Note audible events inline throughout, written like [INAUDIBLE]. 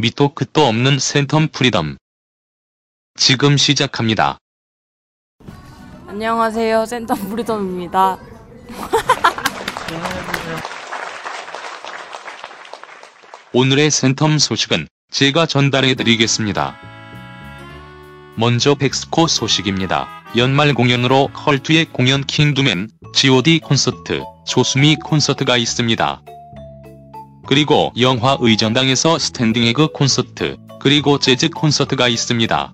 밑도 끝도 없는 센텀 프리덤. 지금 시작합니다. 안녕하세요. 센텀 프리덤입니다. 오늘의 센텀 소식은 제가 전달해 드리겠습니다. 먼저 벡스코 소식입니다. 연말 공연으로 컬투의 공연 킹두맨, god 콘서트, 조수미 콘서트가 있습니다. 그리고 영화의 전당에서 스탠딩 에그 콘서트, 그리고 재즈 콘서트가 있습니다.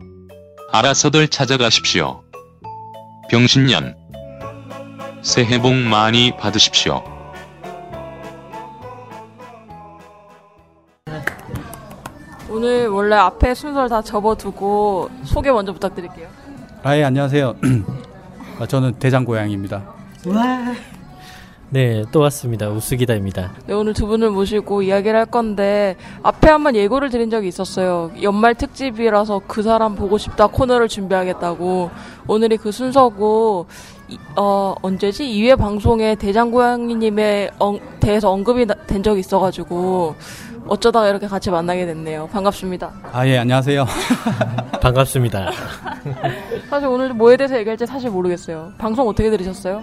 알아서들 찾아가십시오. 병신년 새해 복 많이 받으십시오. 오늘 원래 앞에 순서를 다 접어두고 소개 먼저 부탁드릴게요. 아, 예, 안녕하세요. [CLEARS THROAT] 아, 저는 대장 고양입니다. 네, 또 왔습니다. 우스기다입니다. 네, 오늘 두 분을 모시고 이야기를 할 건데 앞에 한번 예고를 드린 적이 있었어요. 연말 특집이라서 그 사람 보고 싶다 코너를 준비하겠다고 오늘이 그 순서고 이- 어, 언제지? 2회 방송에 대장고양이님에 엉- 대해서 언급이 나- 된 적이 있어가지고 어쩌다가 이렇게 같이 만나게 됐네요. 반갑습니다. 아, 예, 안녕하세요. [LAUGHS] 반갑습니다. 사실 오늘 뭐에 대해서 얘기할지 사실 모르겠어요. 방송 어떻게 들으셨어요?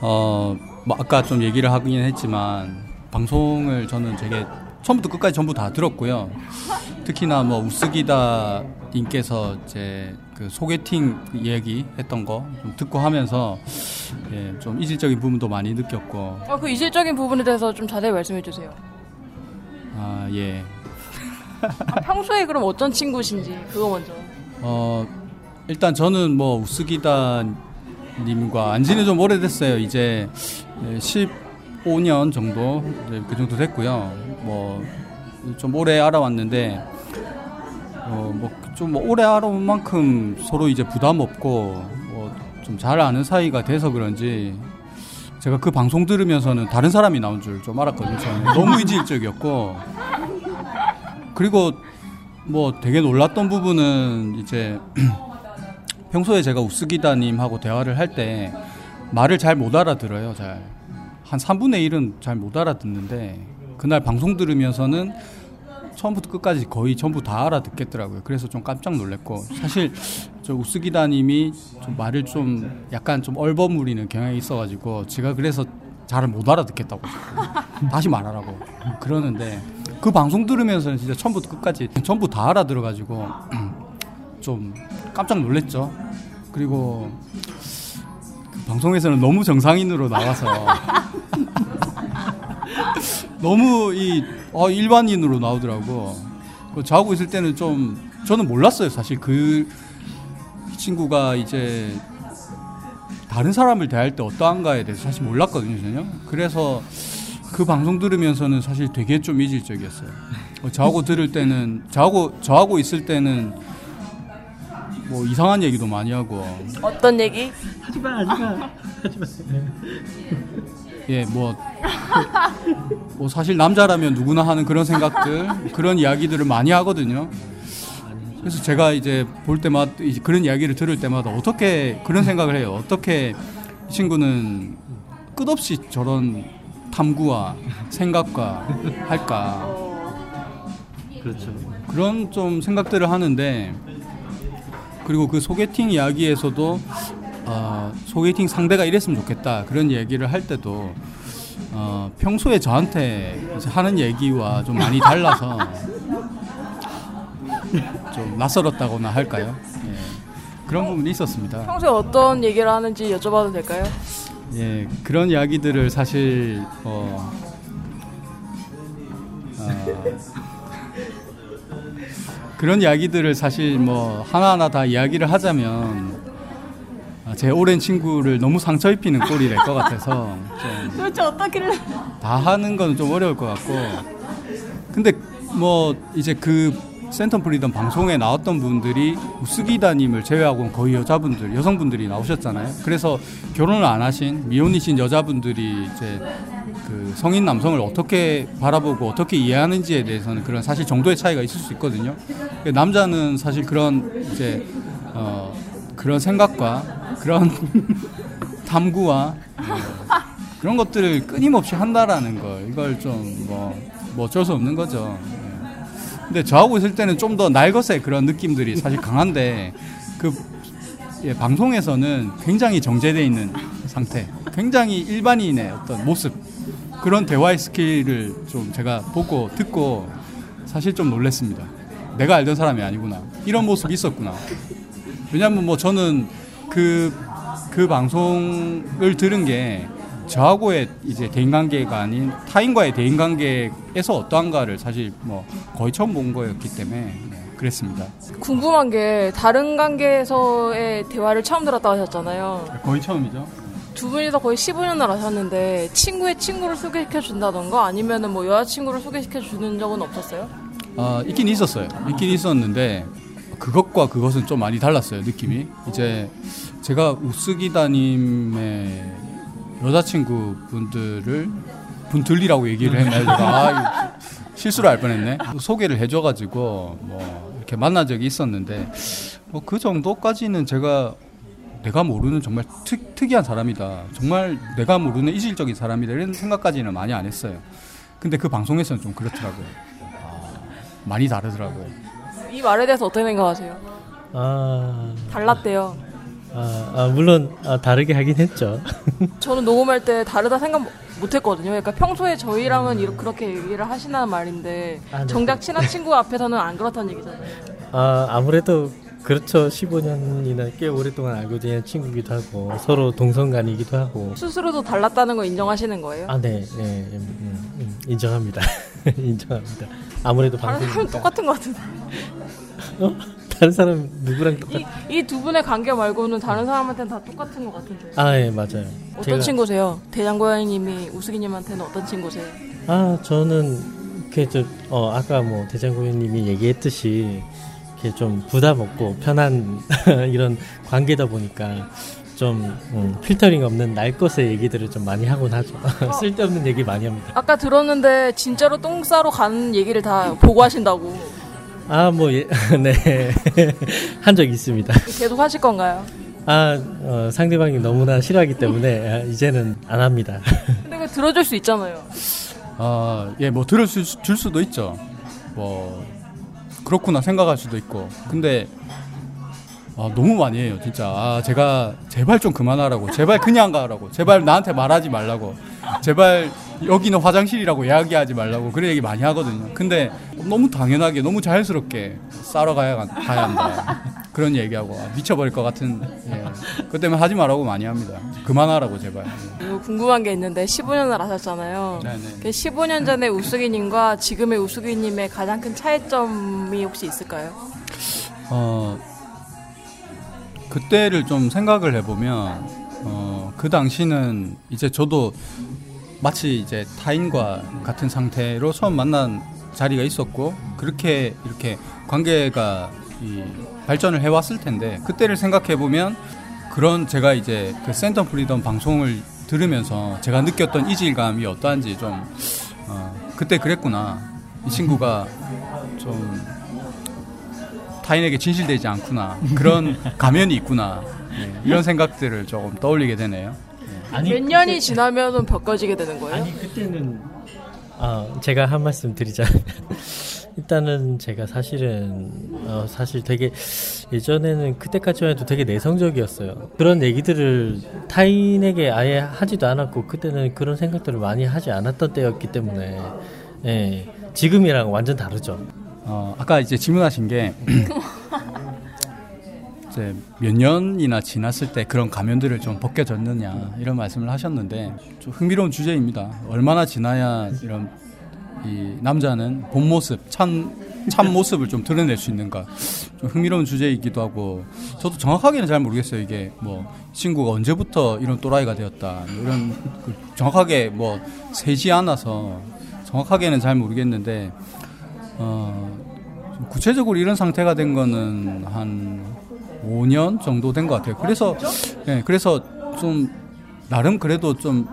어, 뭐 아까 좀 얘기를 하긴 했지만 방송을 저는 되게 처음부터 끝까지 전부 다 들었고요. 특히나 뭐 우스기다 님께서 이제 그 소개팅 얘기 했던 거 좀 듣고 하면서 예, 좀 이질적인 부분도 많이 느꼈고 어, 그 이질적인 부분에 대해서 좀 자세히 말씀해 주세요. 아, 예. 아, 평소에 그럼 어떤 친구신지 그거 먼저. 어, 일단 저는 뭐 우스기다 님과 안 지는 좀 오래됐어요. 이제 15년 정도 그 정도 됐고요. 뭐 좀 오래 알아왔는데 어뭐좀 오래 알아온 만큼 서로 이제 부담 없고 뭐 좀 잘 아는 사이가 돼서 그런지 제가 그 방송 들으면서는 다른 사람이 나온 줄 좀 알았거든요. 너무 이질적이었고 그리고 뭐 되게 놀랐던 부분은 이제 [CLEARS THROAT] 평소에 제가 우스기다님하고 대화를 할 때 말을 잘 못 알아들어요. 잘. 한 3분의 1은 잘 못 알아듣는데 그날 방송 들으면서는 처음부터 끝까지 거의 전부 다 알아듣겠더라고요. 그래서 좀 깜짝 놀랐고 사실 저 우스기다님이 좀 말을 좀 약간 좀 얼버무리는 경향이 있어가지고 제가 그래서 잘 못 알아듣겠다고 다시 말하라고 그러는데 그 방송 들으면서는 진짜 처음부터 끝까지 전부 다 알아들어가지고 좀 깜짝 놀랐죠. 그리고 그 방송에서는 너무 정상인으로 나와서 너무 이 어, 일반인으로 나오더라고. 그 자고 있을 때는 좀 저는 몰랐어요. 사실 그 친구가 이제 다른 사람을 대할 때 어떠한가에 대해서 사실 몰랐거든요. 전혀. 그래서 그 방송 들으면서는 사실 되게 좀 이질적이었어요. 어, 저하고 들을 때는 저하고 저하고 있을 때는 뭐 이상한 얘기도 많이 하고 어떤 얘기? 예, 뭐, 뭐 사실 남자라면 누구나 하는 그런 생각들, 그런 이야기들을 많이 하거든요. 그래서 제가 이제 볼 때마다 이제 그런 이야기를 들을 때마다 어떻게 그런 생각을 해요. 어떻게 이 친구는 끝없이 저런 탐구와 생각과 할까. 그렇죠. 그런 좀 생각들을 하는데 그리고 그 소개팅 이야기에서도 어, 소개팅 상대가 이랬으면 좋겠다 그런 얘기를 할 때도 어, 평소에 저한테 하는 얘기와 좀 많이 달라서 [LAUGHS] 좀 낯설었다고나 할까요? 예. 그런 부분이 있었습니다. 평소에 어떤 얘기를 하는지 여쭤봐도 될까요? 예, 그런 이야기들을 사실 어, 어, 그런 이야기들을 사실 뭐 하나하나 다 이야기를 하자면 아, 제 오랜 친구를 너무 상처 입히는 꼴이 될 것 같아서 좀 도대체 어떻게를? 다 하는 건 좀 어려울 것 같고 근데 뭐 이제 그 센텀 프리덤 방송에 나왔던 분들이 우스기다님을 제외하고는 거의 여자분들 여성분들이 나오셨잖아요 그래서 결혼을 안 하신 미혼이신 여자분들이 이제 그 성인 남성을 어떻게 바라보고 어떻게 이해하는지에 대해서는 그런 사실 정도의 차이가 있을 수 있거든요 그 남자는 사실 그런 이제 어 그런 생각과 그런 [LAUGHS] 탐구와 뭐 그런 것들을 끊임없이 한다라는 거 이걸 좀 뭐 뭐 어쩔 수 없는 거죠. 예. 근데 저하고 있을 때는 좀 더 날것의 그런 느낌들이 사실 강한데 그 예, 방송에서는 굉장히 정제돼 있는 상태, 굉장히 일반인의 어떤 모습 그런 대화의 스킬을 좀 제가 보고 듣고 사실 좀 놀랬습니다. 내가 알던 사람이 아니구나. 이런 모습이 있었구나. 왜냐하면 뭐 저는 그, 그 방송을 들은 게 저하고의 이제 대인관계가 아닌 타인과의 대인관계에서 어떠한가를 사실 뭐 거의 처음 본 거였기 때문에 네, 그랬습니다. 궁금한 게 다른 관계에서의 대화를 처음 들었다고 하셨잖아요. 거의 처음이죠. 두 분이서 거의 15년을 하셨는데 친구의 친구를 소개시켜 준다던가 아니면은 뭐 여자친구를 소개시켜 주는 적은 없었어요? 아, 있긴 있었어요. 있긴 있었는데 그것과 그것은 좀 많이 달랐어요. 느낌이. 이제 제가 우스기다님의 여자친구 분들을 분들이라고 얘기를 했나요? 제가 아, 실수를 할 뻔했네. 소개를 해줘가지고 뭐 이렇게 만난 적이 있었는데 뭐 그 정도까지는 제가 내가 모르는 정말 특, 특이한 사람이다. 정말 내가 모르는 이질적인 사람이다. 이런 생각까지는 많이 안 했어요. 근데 그 방송에서는 좀 그렇더라고요. 아, 많이 다르더라고요. 이 말에 대해서 어떻게 생각하세요? 아, 달랐대요. 아, 아, 물론 아, 다르게 하긴 했죠. [LAUGHS] 저는 녹음할 때 다르다 생각 못 했거든요. 그러니까 평소에 저희랑은 이렇게 그렇게 얘기를 하시는 말인데 아, 네. 정작 친한 친구 앞에서는 안 그렇다는 얘기잖아요. 아, 아무래도 그렇죠. 15년이나 꽤 오랫동안 알고 지낸 친구기도 하고 서로 동성간이기도 하고. 스스로도 달랐다는 거 인정하시는 거예요? 아, 네, 네, 음, 음, 인정합니다. [LAUGHS] 인정합니다. 아무래도 다른 사람 방송이니까. 똑같은 것 같은데. 어? 다른 사람 누구랑 똑같? 이두 분의 관계 말고는 다른 사람한테는 다 똑같은 것 같은데. 아, 예, 맞아요. 어떤 친구세요? 대장고양이님이 우수기님한테는 어떤 친구세요? 아, 저는 이렇게 저 어, 아까 뭐 대장고객님이 얘기했듯이 이렇게 좀 부담 없고 편한 [LAUGHS] 이런 관계다 보니까 좀 음, 필터링 없는 날 것의 얘기들을 좀 많이 하곤 하죠. [LAUGHS] 쓸데없는 얘기 많이 합니다. 아까 들었는데 진짜로 똥 싸러 가는 얘기를 다 보고 하신다고. 아, 뭐, 예, [LAUGHS] 네. 한 적 있습니다. 계속 하실 건가요? 아, 어, 상대방이 너무나 싫어하기 때문에 아, 이제는 안 합니다. 근데 그 들어줄 수 있잖아요. 아, 예, 뭐 들을 수, 줄 수도 있죠. 뭐 그렇구나 생각할 수도 있고. 근데 아, 너무 많이 해요, 진짜. 아, 제가 제발 좀 그만하라고. 제발 그냥 가라고. 제발 나한테 말하지 말라고. 제발 여기는 화장실이라고 이야기하지 말라고. 그런 얘기 많이 하거든요. 근데 너무 당연하게, 너무 자연스럽게 싸러 가야, 가야 한다. 그런 얘기하고 아, 미쳐버릴 것 같은. 예. 그 때문에 하지 말라고 많이 합니다. 그만하라고 제발. 그리고 궁금한 게 있는데 15년을 하셨잖아요. 네네. 그 15년 전의 우수기님과 지금의 우수기님의 가장 큰 차이점이 혹시 있을까요? 어, 그때를 좀 생각을 해보면, 어, 그 당시는 이제 저도 마치 이제 타인과 같은 상태로 처음 만난 자리가 있었고, 그렇게 이렇게 관계가 이 발전을 해왔을 텐데, 그때를 생각해 보면, 그런 제가 이제 그 센텀 프리덤 방송을 들으면서 제가 느꼈던 이질감이 어떠한지 좀, 어, 그때 그랬구나. 이 친구가 좀 타인에게 진실되지 않구나 그런 가면이 있구나 예, 이런 생각들을 조금 떠올리게 되네요. 아니, 몇 년이 지나면은 벗겨지게 되는 거예요? 아니, 그때는, 아, 제가 한 말씀 드리자면, [LAUGHS] 일단은 제가 사실은, 어, 사실 되게, 예전에는 그때까지만 해도 되게 내성적이었어요. 그런 얘기들을 타인에게 아예 하지도 않았고, 그때는 그런 생각들을 많이 하지 않았던 때였기 때문에, 예, 지금이랑 완전 다르죠. 어, 아까 이제 질문하신 게 [LAUGHS] 이제 몇 년이나 지났을 때 그런 가면들을 좀 벗겨졌느냐 이런 말씀을 하셨는데 좀 흥미로운 주제입니다. 얼마나 지나야 이런 이 남자는 본 모습, 참, 참 [LAUGHS] 모습을 좀 드러낼 수 있는가. 좀 흥미로운 주제이기도 하고, 저도 정확하게는 잘 모르겠어요. 이게 뭐, 친구가 언제부터 이런 또라이가 되었다. 뭐 이런, 그 정확하게 뭐, 세지 않아서 정확하게는 잘 모르겠는데, 어, 좀 구체적으로 이런 상태가 된 거는 한 5년 정도 된 것 같아요. 그래서, 예, 그래서 좀, 나름 그래도 좀,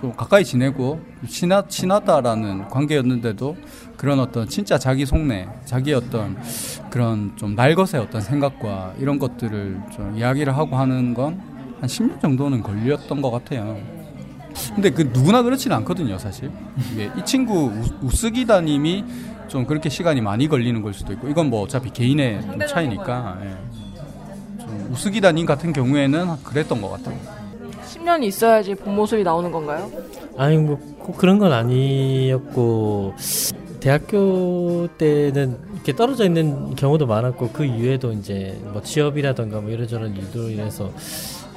좀 가까이 지내고, 친하, 친하다라는 관계였는데도 그런 어떤 진짜 자기 속내, 자기 어떤 그런 좀 날것의 어떤 생각과 이런 것들을 좀 이야기를 하고 하는 건 한 10년 정도는 걸렸던 것 같아요. 근데 그 누구나 그렇지는 않거든요, 사실. 이게 이 친구 우- 우스기다님이 좀 그렇게 시간이 많이 걸리는 걸 수도 있고 이건 뭐 어차피 개인의 차이니까 예. 좀 우스기다님 같은 경우에는 그랬던 것 같아요. 10년이 있어야지 본 모습이 나오는 건가요? 아니 뭐 꼭 그런 건 아니었고 대학교 때는 이렇게 떨어져 있는 경우도 많았고 그 이후에도 이제 뭐 취업이라던가 뭐 이런저런 일로 인해서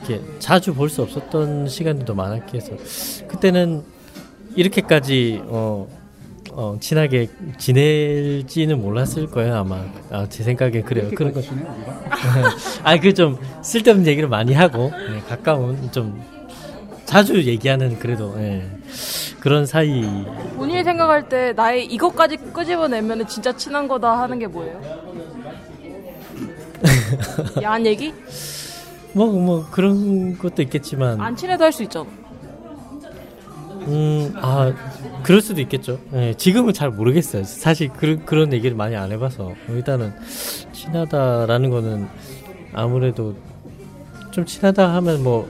이렇게 자주 볼 수 없었던 시간들도 많았기 해서 그때는 이렇게까지 어, 어 친하게 지낼지는 몰랐을 거예요 아마 아, 제 생각에 그래요 그런 거 [LAUGHS] 아그 좀 쓸데없는 얘기를 많이 하고 네, 가까운 좀 자주 얘기하는 그래도 예, 그런 사이 본인이 생각할 때 나의 이것까지 끄집어내면 진짜 친한 거다 하는 게 뭐예요? [LAUGHS] 야한 얘기? 뭐뭐 그런 것도 있겠지만 안 친해도 할 수 있잖아. 음, 아, 그럴 수도 있겠죠. 예, 지금은 잘 모르겠어요. 사실 그, 그런 얘기를 많이 안 해봐서. 일단은, 친하다라는 거는 아무래도 좀 친하다 하면 뭐,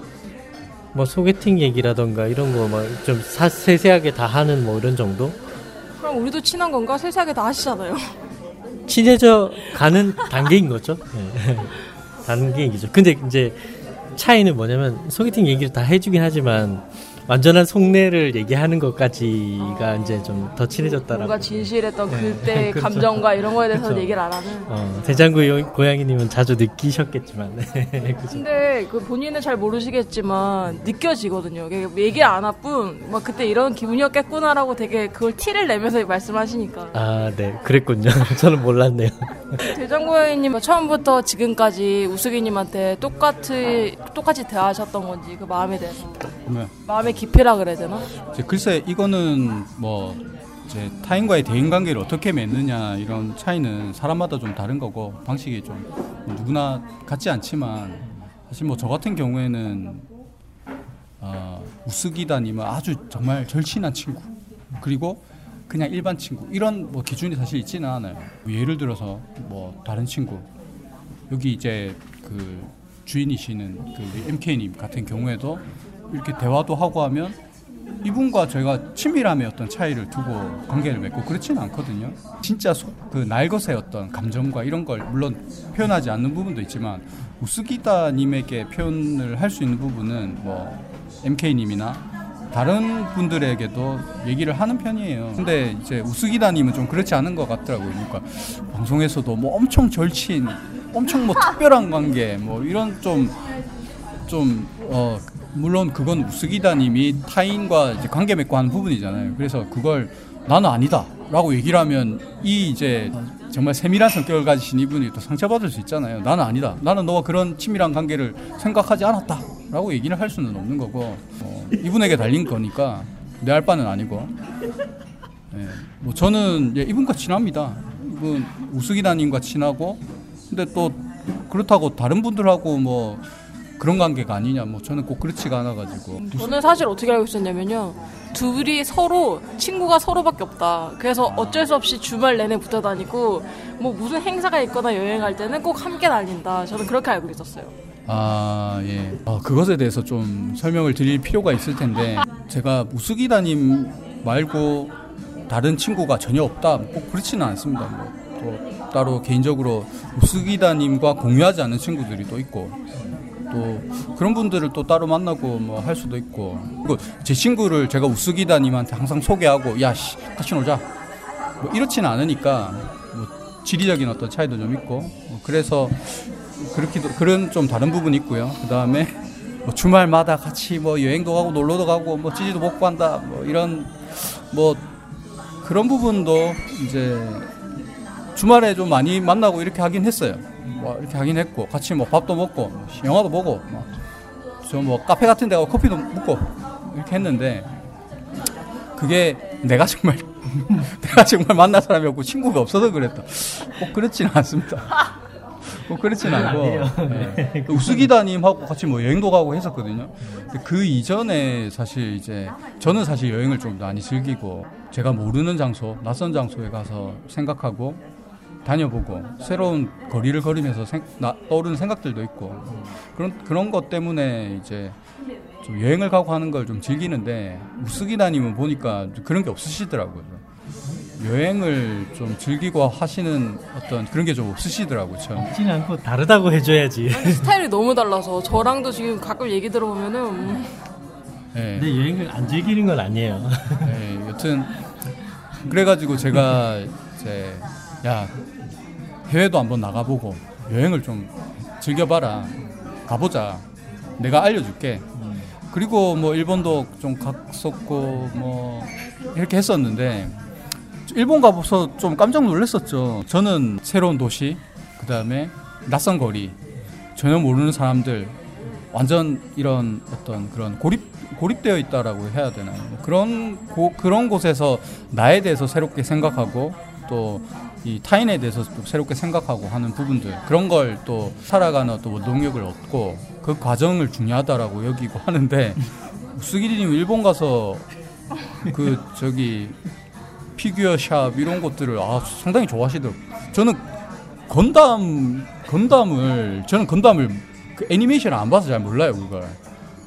뭐 소개팅 얘기라던가 이런 거 막 좀 세세하게 다 하는 뭐 이런 정도? 그럼 우리도 친한 건가? 세세하게 다 하시잖아요. 친해져 가는 단계인 거죠. 예. 단계이죠. 근데 이제 차이는 뭐냐면 소개팅 얘기를 다 해주긴 하지만 완전한 속내를 얘기하는 것까지가 이제 좀 더 친해졌다라고. 뭔가 진실했던 네. 그때의 [LAUGHS] 그렇죠. 감정과 이런 거에 대해서 그렇죠. 얘기를 안 하는. 어, 대장구 요- 고양이님은 자주 느끼셨겠지만. [LAUGHS] 네, 그죠. 근데 그 본인은 잘 모르시겠지만 느껴지거든요. 얘기 안 할뿐 막 그때 이런 기분이었겠구나라고 되게 그걸 티를 내면서 말씀하시니까. 아, 네, 그랬군요. [LAUGHS] 저는 몰랐네요. 대장고양이님 처음부터 지금까지 우수기님한테 똑같이 똑같이 대하셨던 건지 그 마음에 대해서 네. 마음의 깊이라 그래야 되나? 글쎄 이거는 뭐 이제 타인과의 대인 관계를 어떻게 맺느냐 이런 차이는 사람마다 좀 다른 거고 방식이 좀 누구나 같지 않지만 사실 뭐 저 같은 경우에는 어, 우스기다님은 아주 정말 절친한 친구 그리고 그냥 일반 친구 이런 뭐 기준이 사실 있지는 않아요. 예를 들어서 뭐 다른 친구 여기 이제 그 주인이시는 그 MK님 같은 경우에도 이렇게 대화도 하고 하면 이분과 저희가 친밀함의 어떤 차이를 두고 관계를 맺고 그렇지는 않거든요. 진짜 소, 그 날것의 어떤 감정과 이런 걸 물론 표현하지 않는 부분도 있지만 우스기다님에게 표현을 할 수 있는 부분은 뭐 MK님이나 다른 분들에게도 얘기를 하는 편이에요. 근데 이제 우스기다님은 좀 그렇지 않은 것 같더라고요. 그러니까 방송에서도 뭐 엄청 절친, 엄청 뭐 특별한 관계, 뭐 이런 좀 좀 어, 물론 그건 우스기다님이 타인과 이제 관계 맺고 하는 부분이잖아요. 그래서 그걸 나는 아니다라고 얘기를 하면 이 이제 정말 세밀한 성격을 가지신 이분이 또 상처받을 수 있잖아요. 나는 아니다. 나는 너와 그런 친밀한 관계를 생각하지 않았다라고 얘기를 할 수는 없는 거고 어, 이분에게 달린 거니까 내 할 바는 아니고. 예, 뭐 저는 예, 이분과 친합니다. 이분 우스기다님과 친하고 근데 또 그렇다고 다른 분들하고 뭐 그런 관계가 아니냐 뭐 저는 꼭 그렇지가 않아 가지고 저는 사실 어떻게 알고 있었냐면요. 둘이 서로 친구가 서로밖에 없다. 그래서 어쩔 수 없이 주말 내내 붙어 다니고 뭐 무슨 행사가 있거나 여행할 때는 꼭 함께 다닌다. 저는 그렇게 알고 있었어요. 아, 예. 아, 그것에 대해서 좀 설명을 드릴 필요가 있을 텐데, 제가 우스기다님 말고 다른 친구가 전혀 없다. 꼭 그렇지는 않습니다. 뭐, 또 따로 개인적으로 우스기다님과 공유하지 않는 친구들이 또 있고, 또 그런 분들을 또 따로 만나고 뭐 할 수도 있고, 그리고 제 친구를 제가 우스기다님한테 항상 소개하고, 야, 씨, 같이 놀자. 뭐 이렇지는 않으니까, 뭐 지리적인 어떤 차이도 좀 있고, 뭐 그래서 그렇기도 그런 좀 다른 부분이 있고요. 그 다음에 뭐 주말마다 같이 뭐 여행도 가고 놀러도 가고 뭐 찌지도 먹고 한다 뭐 이런 뭐 그런 부분도 이제 주말에 좀 많이 만나고 이렇게 하긴 했어요. 뭐 이렇게 하긴 했고 같이 뭐 밥도 먹고 뭐 영화도 보고 저뭐 카페 같은 데 가고 커피도 먹고 이렇게 했는데 그게 내가 정말 [LAUGHS] 내가 정말 만날 사람이 없고 친구가 없어서 그랬다. 꼭 그렇지는 않습니다. 뭐 그렇진 않고 네. 우스기다님하고 같이 뭐 여행도 가고 했었거든요. 그 이전에 사실 이제 저는 사실 여행을 좀 많이 즐기고 제가 모르는 장소, 낯선 장소에 가서 생각하고 다녀보고 새로운 거리를 걸으면서 생, 나, 떠오르는 생각들도 있고 그런 그런 것 때문에 이제 좀 여행을 가고 하는 걸 좀 즐기는데 우스기다님은 보니까 그런 게 없으시더라고요. 여행을 좀 즐기고 하시는 어떤 그런 게 좀 없으시더라고요. 저. 없진 않고 다르다고 해줘야지. 스타일이 너무 달라서 저랑도 지금 가끔 얘기 들어보면은 음, 예. 근데 여행을 안 즐기는 건 아니에요. 예, 여튼 그래가지고 제가 이제 야 해외도 한번 나가보고 여행을 좀 즐겨봐라. 가보자. 내가 알려줄게. 그리고 뭐 일본도 좀 갔었고 뭐 이렇게 했었는데 일본 가서 좀 깜짝 놀랐었죠. 저는 새로운 도시 그 다음에 낯선 거리 전혀 모르는 사람들 완전 이런 어떤 그런 고립 고립되어 있다라고 해야 되나요? 뭐 그런 고, 그런 곳에서 나에 대해서 새롭게 생각하고 또 이 타인에 대해서 또 새롭게 생각하고 하는 부분들 그런 걸 또 살아가는 또 노력을 얻고 그 과정을 중요하다라고 여기고 하는데 우스기리님 일본 가서 그 저기 피규어 샵 이런 것들을 아 상당히 좋아하시더라고요. 저는 건담 건담을 저는 건담을 그 애니메이션을 안 봐서 잘 몰라요 그걸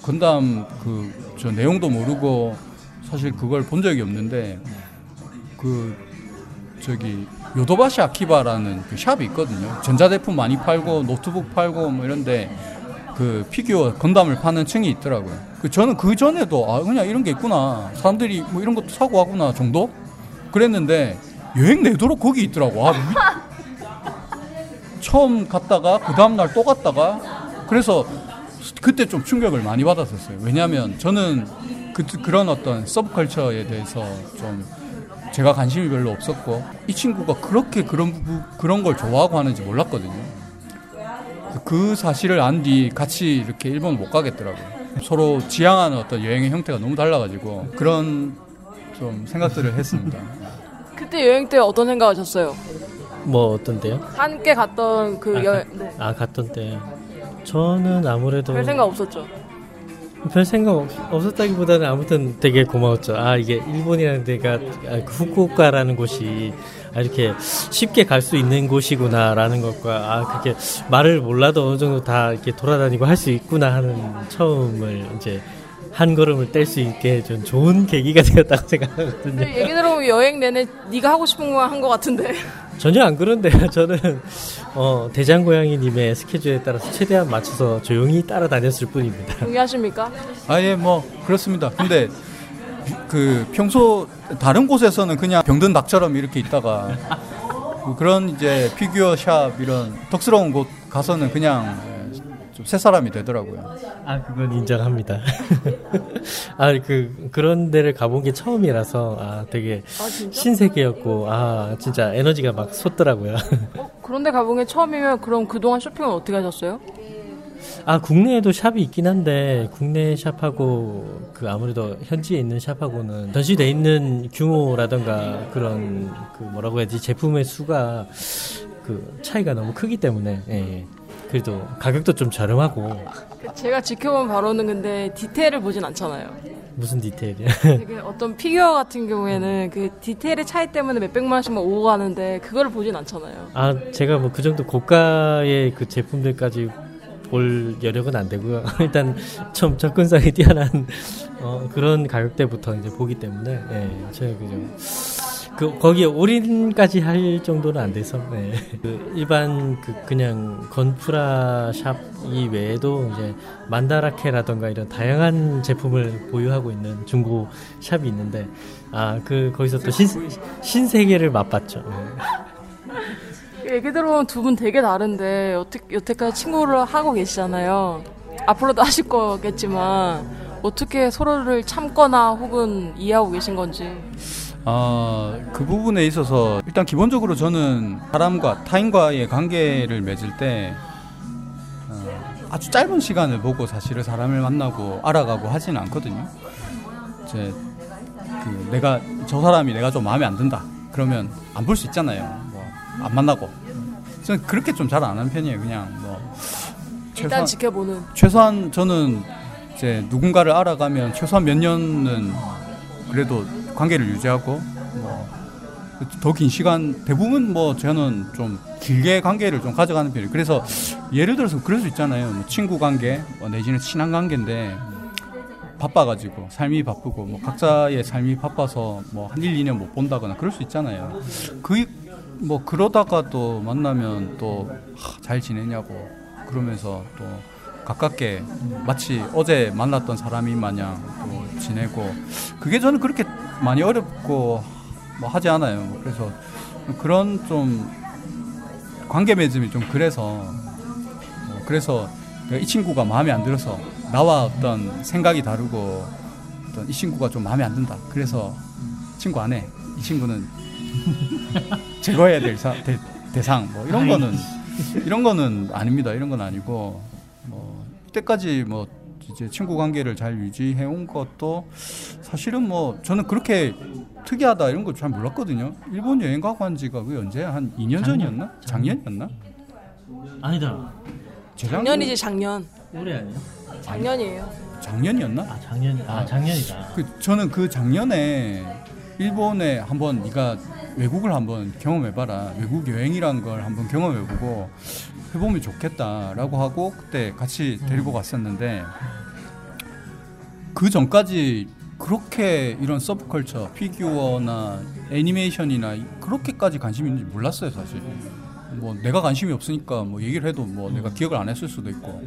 건담 그 저 내용도 모르고 사실 그걸 본 적이 없는데 그 저기 요도바시 아키바라는 그 샵이 있거든요. 전자제품 많이 팔고 노트북 팔고 뭐 이런데 그 피규어 건담을 파는 층이 있더라고요. 그 저는 그 전에도 아 그냥 이런 게 있구나. 사람들이 뭐 이런 것도 사고 하구나 정도? 그랬는데 여행 내도록 거기 있더라고. 아 미- [LAUGHS] 처음 갔다가 그 다음 날 또 갔다가 그래서 그때 좀 충격을 많이 받았었어요. 왜냐하면 저는 그, 그런 어떤 서브컬처에 대해서 좀 제가 관심이 별로 없었고 이 친구가 그렇게 그런 부- 그런 걸 좋아하고 하는지 몰랐거든요. 그 사실을 안 뒤 같이 이렇게 일본 못 가겠더라고요. 서로 지향하는 어떤 여행의 형태가 너무 달라가지고 그런 좀 생각들을 했습니다. [LAUGHS] 그때 여행 때 어떤 생각하셨어요? 뭐 어떤데요? 함께 갔던 그 아, 여행 네. 아 갔던 때 저는 아무래도 별 생각 없었죠. 별 생각 없, 없었다기보다는 아무튼 되게 고마웠죠. 아 이게 일본이라는 데가 아, 그 후쿠오카라는 곳이 아, 이렇게 쉽게 갈 수 있는 곳이구나라는 것과 아 그렇게 말을 몰라도 어느 정도 다 이렇게 돌아다니고 할 수 있구나 하는 처음을 이제 한 걸음을 뗄 수 있게 해준 좋은 계기가 [LAUGHS] 되었다고 생각하거든요. 얘기 들어보면 여행 내내 네가 하고 싶은 거 한 것 같은데. 전혀 안 그런데요. [LAUGHS] 저는 어, 대장 고양이님의 스케줄에 따라서 최대한 맞춰서 조용히 따라다녔을 뿐입니다. 동의하십니까? 아예 뭐 그렇습니다. 근데 그 평소 다른 곳에서는 그냥 병든 닭처럼 이렇게 있다가 뭐 그런 이제 피규어 샵 이런 덕스러운 곳 가서는 그냥 좀 새 사람이 되더라고요. 아 그건 인정합니다. [LAUGHS] 아 그 그런 데를 가본 게 처음이라서 아 되게 아? 신세계였고 아 진짜 에너지가 막 솟더라고요. [LAUGHS] 어, 그런데 가본 게 처음이면 그럼 그동안 쇼핑은 어떻게 하셨어요? 아 국내에도 샵이 있긴 한데 국내 샵하고 그 아무래도 현지에 있는 샵하고는 전시돼 있는 규모라던가 그런 그 뭐라고 해야지 제품의 수가 그 차이가 너무 크기 때문에 예. 그래도 가격도 좀 저렴하고 제가 지켜본 바로는 근데 디테일을 보진 않잖아요. 무슨 디테일이야? 되게 어떤 피규어 같은 경우에는 그 디테일의 차이 때문에 몇 백만 원씩만 오고 가는데 그거를 보진 않잖아요. 아 제가 뭐 그 정도 고가의 그 제품들까지 볼 여력은 안 되고요. [LAUGHS] 일단 좀 접근성이 뛰어난 어, 그런 가격대부터 이제 보기 때문에 예, 제가 그죠. 그 거기에 올인까지 할 정도는 안 돼서 예. [LAUGHS] 그 일반 그 그냥 건프라 샵 이외에도 이제 만다라케라던가 이런 다양한 제품을 보유하고 있는 중고 샵이 있는데 아 그 거기서 또 신, 신세계를 맛봤죠. 예. 얘기 들어보면 두 분 되게 다른데 어떻게 여태까지 친구를 하고 계시잖아요. 앞으로도 [LAUGHS] 하실 거겠지만 어떻게 서로를 참거나 혹은 이해하고 계신 건지. 아, 그 부분에 있어서 일단 기본적으로 저는 사람과 타인과의 관계를 맺을 때 어, 아주 짧은 시간을 보고 사실은 사람을 만나고 알아가고 하지는 않거든요. 이제 그 내가 저 사람이 내가 좀 마음에 안 든다. 그러면 안 볼 수 있잖아요. 뭐 안 만나고. 저는 그렇게 좀 잘 안 하는 편이에요. 그냥 뭐 일단 지켜보는. 최소한 저는 이제 누군가를 알아가면 최소한 몇 년은 그래도 관계를 유지하고 뭐 더 긴 시간 대부분 뭐 저는 좀 길게 관계를 좀 가져가는 편이에요. 그래서 예를 들어서 그럴 수 있잖아요. 뭐 친구 관계 뭐 내지는 친한 관계인데 바빠가지고 삶이 바쁘고 뭐 각자의 삶이 바빠서 뭐 한 1, 2년 못 본다거나 그럴 수 있잖아요. 그 뭐 그러다가 또 만나면 또 잘 지내냐고 그러면서 또 가깝게 마치 어제 만났던 사람이 마냥 또 지내고 그게 저는 그렇게 많이 어렵고 뭐 하지 않아요. 그래서 그런 좀 관계 맺음이 좀 그래서 뭐 그래서 이 친구가 마음에 안 들어서 나와 어떤 생각이 다르고 어떤 이 친구가 좀 마음에 안 든다. 그래서 친구 안 해. 이 친구는 [LAUGHS] 제거해야 될 사, 대, 대상 뭐 이런 거는 이런 거는 아닙니다. 이런 건 아니고 뭐 이때까지 뭐 이제 친구 관계를 잘 유지해 온 것도 사실은 뭐 저는 그렇게 특이하다 이런 거 잘 몰랐거든요. 일본 여행 가고 한 지가 그 언제야? 한 2년 전이었나? 작년이었나? 아니다. 재작년? 작년이지 작년. 올해 아니야? 작년이에요. 작년이었나? 아 작년 아 작년이다. 그 저는 그 작년에 일본에 한번 네가 외국을 한번 경험해봐라 외국 여행이란 걸 한번 경험해보고 해보면 좋겠다라고 하고 그때 같이 데리고 갔었는데 그 전까지 그렇게 이런 서브컬처 피규어나 애니메이션이나 그렇게까지 관심이 있는지 몰랐어요 사실. 뭐 내가 관심이 없으니까 뭐 얘기를 해도 뭐 내가 기억을 안 했을 수도 있고.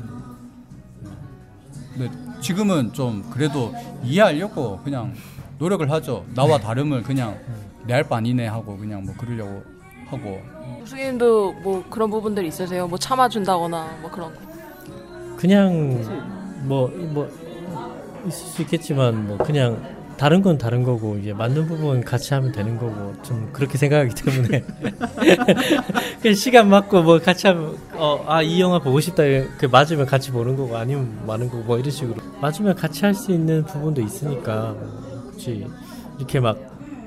근데 지금은 좀 그래도 이해하려고 그냥 노력을 하죠. 나와 다름을 그냥 내 할 바 아니네 하고 그냥 뭐 그러려고 하고. 교수님도 뭐 그런 부분들 있으세요? 뭐 참아준다거나 뭐 그런 거. 그냥 뭐뭐 있을 수 있겠지만 뭐 그냥 다른 건 다른 거고 이제 맞는 부분 같이 하면 되는 거고 좀 그렇게 생각하기 때문에 [LAUGHS] 그냥 시간 맞고 뭐 같이 하면 어 아 이 영화 보고 싶다 그 맞으면 같이 보는 거고 아니면 많은 거고 뭐 이런 식으로 맞으면 같이 할 수 있는 부분도 있으니까 뭐 굳이 이렇게 막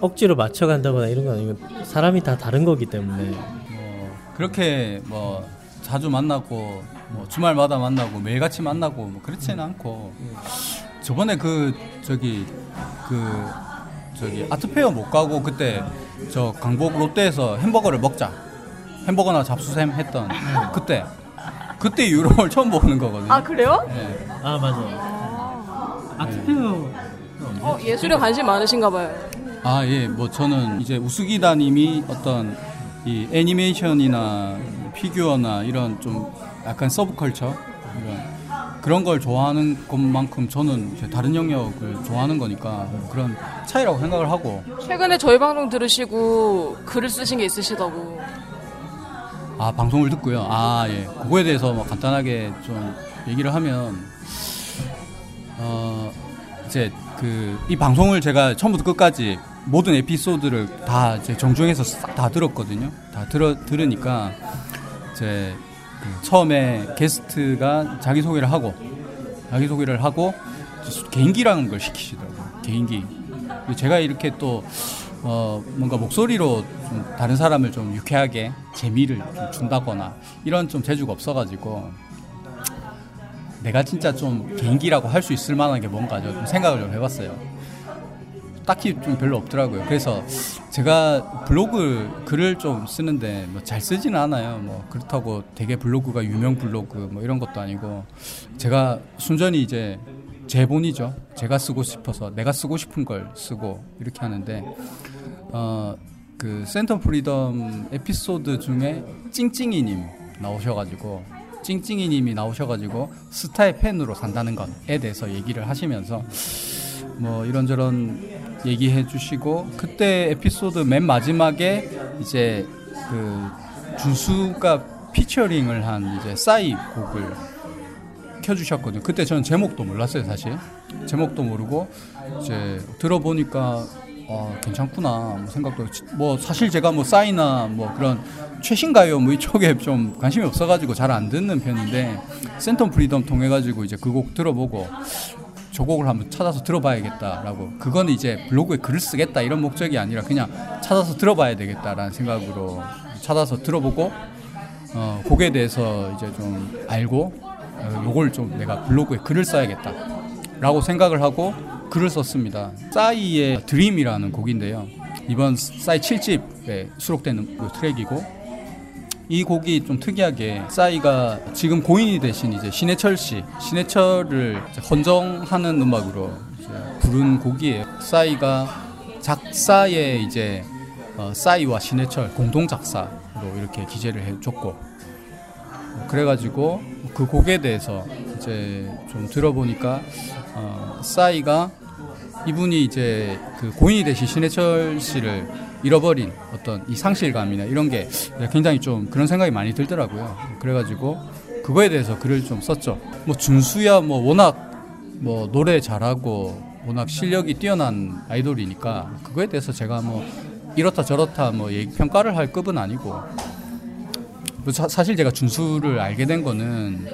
억지로 맞춰간다거나 이런 건 아니고 사람이 다 다른 거기 때문에. 뭐 그렇게 뭐 자주 만나고 뭐 주말마다 만나고 매일같이 만나고 뭐 그렇지는 않고. 저번에 그 저기 그 저기 아트페어 못 가고 그때 저 강북 롯데에서 햄버거를 먹자. 햄버거나 잡수셈 했던 그때. 그때 이후로 처음 보는 거거든요. 아 그래요? 네. 아 맞아 아트페어. 어, 예술에 관심 많으신가 봐요. 아, 예. 뭐 저는 이제 우스기다님이 어떤 이 애니메이션이나 피규어나 이런 좀 약간 서브컬처 이런 그런 걸 좋아하는 것만큼 저는 이제 다른 영역을 좋아하는 거니까 그런 차이라고 생각을 하고 최근에 저희 방송 들으시고 글을 쓰신 게 있으시다고. 아 방송을 듣고요. 아 예. 그거에 대해서 뭐 간단하게 좀 얘기를 하면 어 이제 그 이 방송을 제가 처음부터 끝까지 모든 에피소드를 다 이제 정주행해서 싹 다 들었거든요. 다 들어 들으니까 이제 그 처음에 게스트가 자기 소개를 하고 자기 소개를 하고 개인기라는 걸 시키시더라고요. 개인기. 제가 이렇게 또 어, 뭔가 목소리로 좀 다른 사람을 좀 유쾌하게 재미를 좀 준다거나 이런 좀 재주가 없어가지고 내가 진짜 좀 개인기라고 할 수 있을 만한 게 뭔가 좀 생각을 좀 해봤어요. 딱히 좀 별로 없더라고요. 그래서 제가 블로그 글을 좀 쓰는데 뭐 잘 쓰지는 않아요. 뭐 그렇다고 되게 블로그가 유명 블로그 뭐 이런 것도 아니고 제가 순전히 이제 제 본위죠. 제가 쓰고 싶어서 내가 쓰고 싶은 걸 쓰고 이렇게 하는데 어 그 센텀 프리덤 에피소드 중에 찡찡이님 나오셔가지고 찡찡이님이 나오셔가지고 스타의 팬으로 산다는 것에 대해서 얘기를 하시면서 뭐 이런저런 얘기해 주시고 그때 에피소드 맨 마지막에 이제 그 준수가 피처링을 한 이제 싸이 곡을 켜주셨거든요. 그때 저는 제목도 몰랐어요, 사실. 제목도 모르고 이제 들어보니까 아, 괜찮구나. 뭐 생각도 뭐 사실 제가 뭐 싸이나 뭐 그런 최신 가요? 뭐 이쪽에 좀 관심이 없어가지고 잘 안 듣는 편인데 센텀 프리덤 통해 가지고 이제 그 곡 들어보고 저 곡을 한번 찾아서 들어봐야겠다라고. 그거는 이제 블로그에 글을 쓰겠다 이런 목적이 아니라 그냥 찾아서 들어봐야 되겠다라는 생각으로 찾아서 들어보고 어, 곡에 대해서 이제 좀 알고 어, 요걸 좀 내가 블로그에 글을 써야겠다라고 생각을 하고 글을 썼습니다. 싸이의 Dream이라는 곡인데요. 이번 싸이 7집에 수록되는 그 트랙이고 이 곡이 좀 특이하게 싸이가 지금 고인이 되신 이제 신해철 씨, 신해철을 헌정하는 음악으로 부른 곡이에요. 싸이가 작사에 이제 어, 싸이와 신해철 공동 작사로 이렇게 기재를 해줬고 그래가지고 그 곡에 대해서 이제 좀 들어보니까 어, 싸이가 이분이 이제 그 고인이 되신 신해철 씨를 잃어버린 어떤 이 상실감이나 이런 게 굉장히 좀 그런 생각이 많이 들더라고요. 그래가지고 그거에 대해서 글을 좀 썼죠. 뭐 준수야 뭐 워낙 뭐 노래 잘하고 워낙 실력이 뛰어난 아이돌이니까 그거에 대해서 제가 뭐 이렇다 저렇다 뭐 평가를 할 급은 아니고 뭐 사실 제가 준수를 알게 된 거는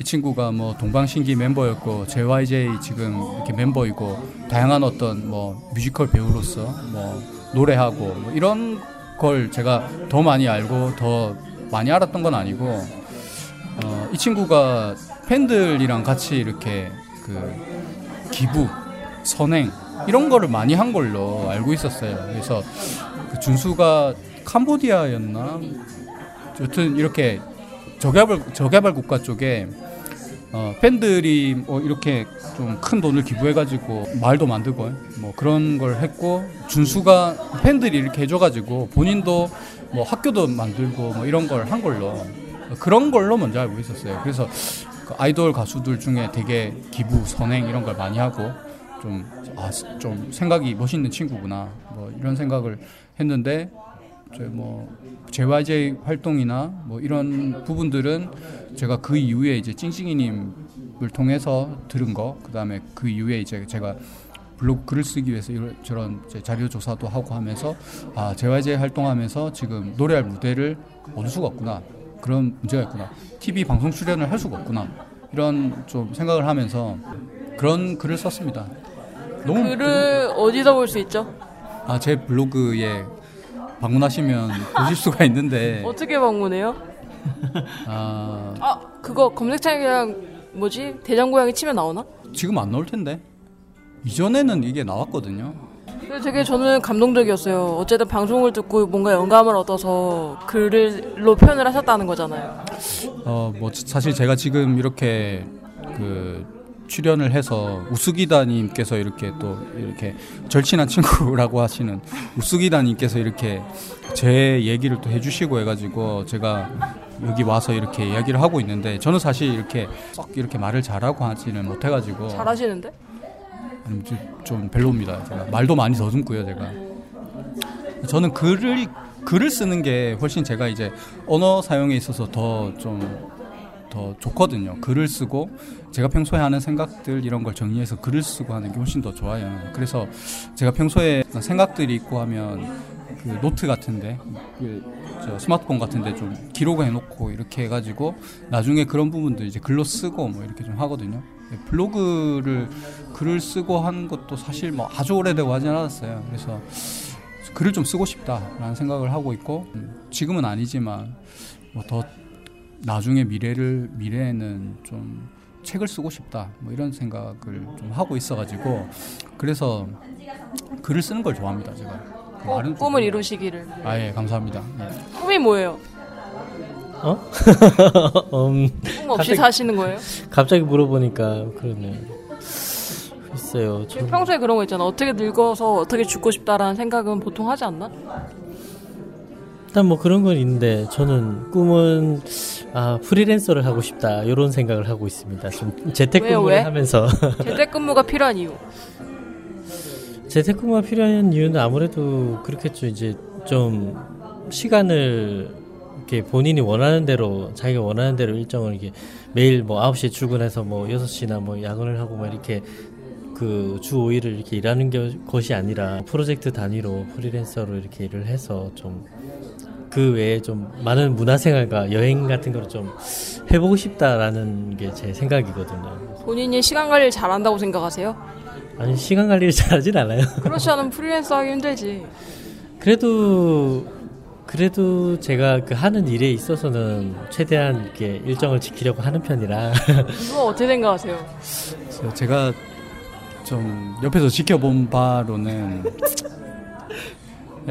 이 친구가 뭐 동방신기 멤버였고 JYJ 지금 이렇게 멤버이고 다양한 어떤 뭐 뮤지컬 배우로서 뭐 노래하고 뭐 이런 걸 제가 더 많이 알고 더 많이 알았던 건 아니고 어, 이 친구가 팬들이랑 같이 이렇게 그 기부 선행 이런 거를 많이 한 걸로 알고 있었어요. 그래서 그 준수가 캄보디아였나 여튼 이렇게 저개발 저개발 국가 쪽에 어, 팬들이 뭐 이렇게 좀 큰 돈을 기부해가지고 마을도 만들고 뭐 그런 걸 했고 준수가 팬들이 이렇게 해줘가지고 본인도 뭐 학교도 만들고 뭐 이런 걸 한 걸로. 그런 걸로 먼저 알고 있었어요. 그래서 그 아이돌 가수들 중에 되게 기부 선행 이런 걸 많이 하고 좀, 아, 좀 생각이 멋있는 친구구나. 뭐 이런 생각을 했는데 저뭐 JYJ 활동이나 뭐 이런 부분들은 제가 그 이후에 이제 찡찡이님을 통해서 들은 거, 그 다음에 그 이후에 이제 제가 블로그 글을 쓰기 위해서 이런 저런 자료 조사도 하고 하면서 아 JYJ 활동하면서 지금 노래할 무대를 얻을 수가 없구나 그런 문제가 있구나 TV 방송 출연을 할 수가 없구나 이런 좀 생각을 하면서 그런 글을 썼습니다. 너무 글을 어디서 볼 수 있죠? 아 제 블로그에 방문하시면 보실 수가 있는데 어떻게 방문해요? 아, 아 그거 검색창에 그냥 뭐지 대장고양이 치면 나오나? 지금 안 나올 텐데 이전에는 이게 나왔거든요. 되게 저는 감동적이었어요. 어쨌든 방송을 듣고 뭔가 영감을 얻어서 글로 표현을 하셨다는 거잖아요. 어, 뭐 사실 제가 지금 이렇게 그 출연을 해서 우수기다님께서 이렇게 또 이렇게 절친한 친구라고 하시는 우수기다님께서 이렇게 제 얘기를 또 해주시고 해가지고 제가 여기 와서 이렇게 이야기를 하고 있는데 저는 사실 이렇게 썩 이렇게 말을 잘하고 하지는 못해가지고 잘하시는데? 아니, 좀 별로입니다. 제가 말도 많이 더듬고요, 제가. 저는 글을 글을 쓰는 게 훨씬 제가 이제 언어 사용에 있어서 더좀 더 좋거든요. 글을 쓰고 제가 평소에 하는 생각들 이런 걸 정리해서 글을 쓰고 하는 게 훨씬 더 좋아요. 그래서 제가 평소에 생각들이 있고 하면 그 노트 같은데 그 스마트폰 같은데 좀 기록을 해놓고 이렇게 해가지고 나중에 그런 부분도 이제 글로 쓰고 뭐 이렇게 좀 하거든요. 네, 블로그를 글을 쓰고 하는 것도 사실 뭐 아주 오래되고 하진 않았어요. 그래서 글을 좀 쓰고 싶다라는 생각을 하고 있고 지금은 아니지만 뭐더 나중에 미래를 미래에는 좀 책을 쓰고 싶다 뭐 이런 생각을 좀 하고 있어가지고 그래서 글을 쓰는 걸 좋아합니다 제가 어, 꿈을 이루시기를 아예 감사합니다 네. 꿈이 뭐예요? 어? [LAUGHS] 음, 꿈 없이 갑자기, 사시는 거예요? 갑자기 물어보니까 그러네요 글쎄요 저... 평소에 그런 거 있잖아 어떻게 늙어서 어떻게 죽고 싶다라는 생각은 보통 하지 않나? 일단 뭐 그런 건 있는데 저는 꿈은 아 프리랜서를 하고 싶다 이런 생각을 하고 있습니다. 좀 재택근무를 왜요, 하면서 [LAUGHS] 재택근무가 필요한 이유. 재택근무가 필요한 이유는 아무래도 그렇겠죠. 이제 좀 시간을 이렇게 본인이 원하는 대로 자기가 원하는 대로 일정을 이게 매일 뭐 9시에 출근해서 뭐 6시나 뭐 야근을 하고 막 이렇게 그주 5일을 이렇게 일하는 것이 아니라 프로젝트 단위로 프리랜서로 이렇게 일을 해서 좀 그 외에 좀 많은 문화생활과 여행 같은 걸 좀 해보고 싶다라는 게 제 생각이거든요. 본인이 시간 관리를 잘한다고 생각하세요? 아니 시간 관리를 [LAUGHS] 잘하진 않아요. 그렇지 않으면 프리랜서 하기 힘들지. 그래도 그래도 제가 그 하는 일에 있어서는 최대한 이렇게 일정을 지키려고 하는 편이라. [LAUGHS] 이거 어떻게 생각하세요? 제가 좀 옆에서 지켜본 바로는 네, [LAUGHS]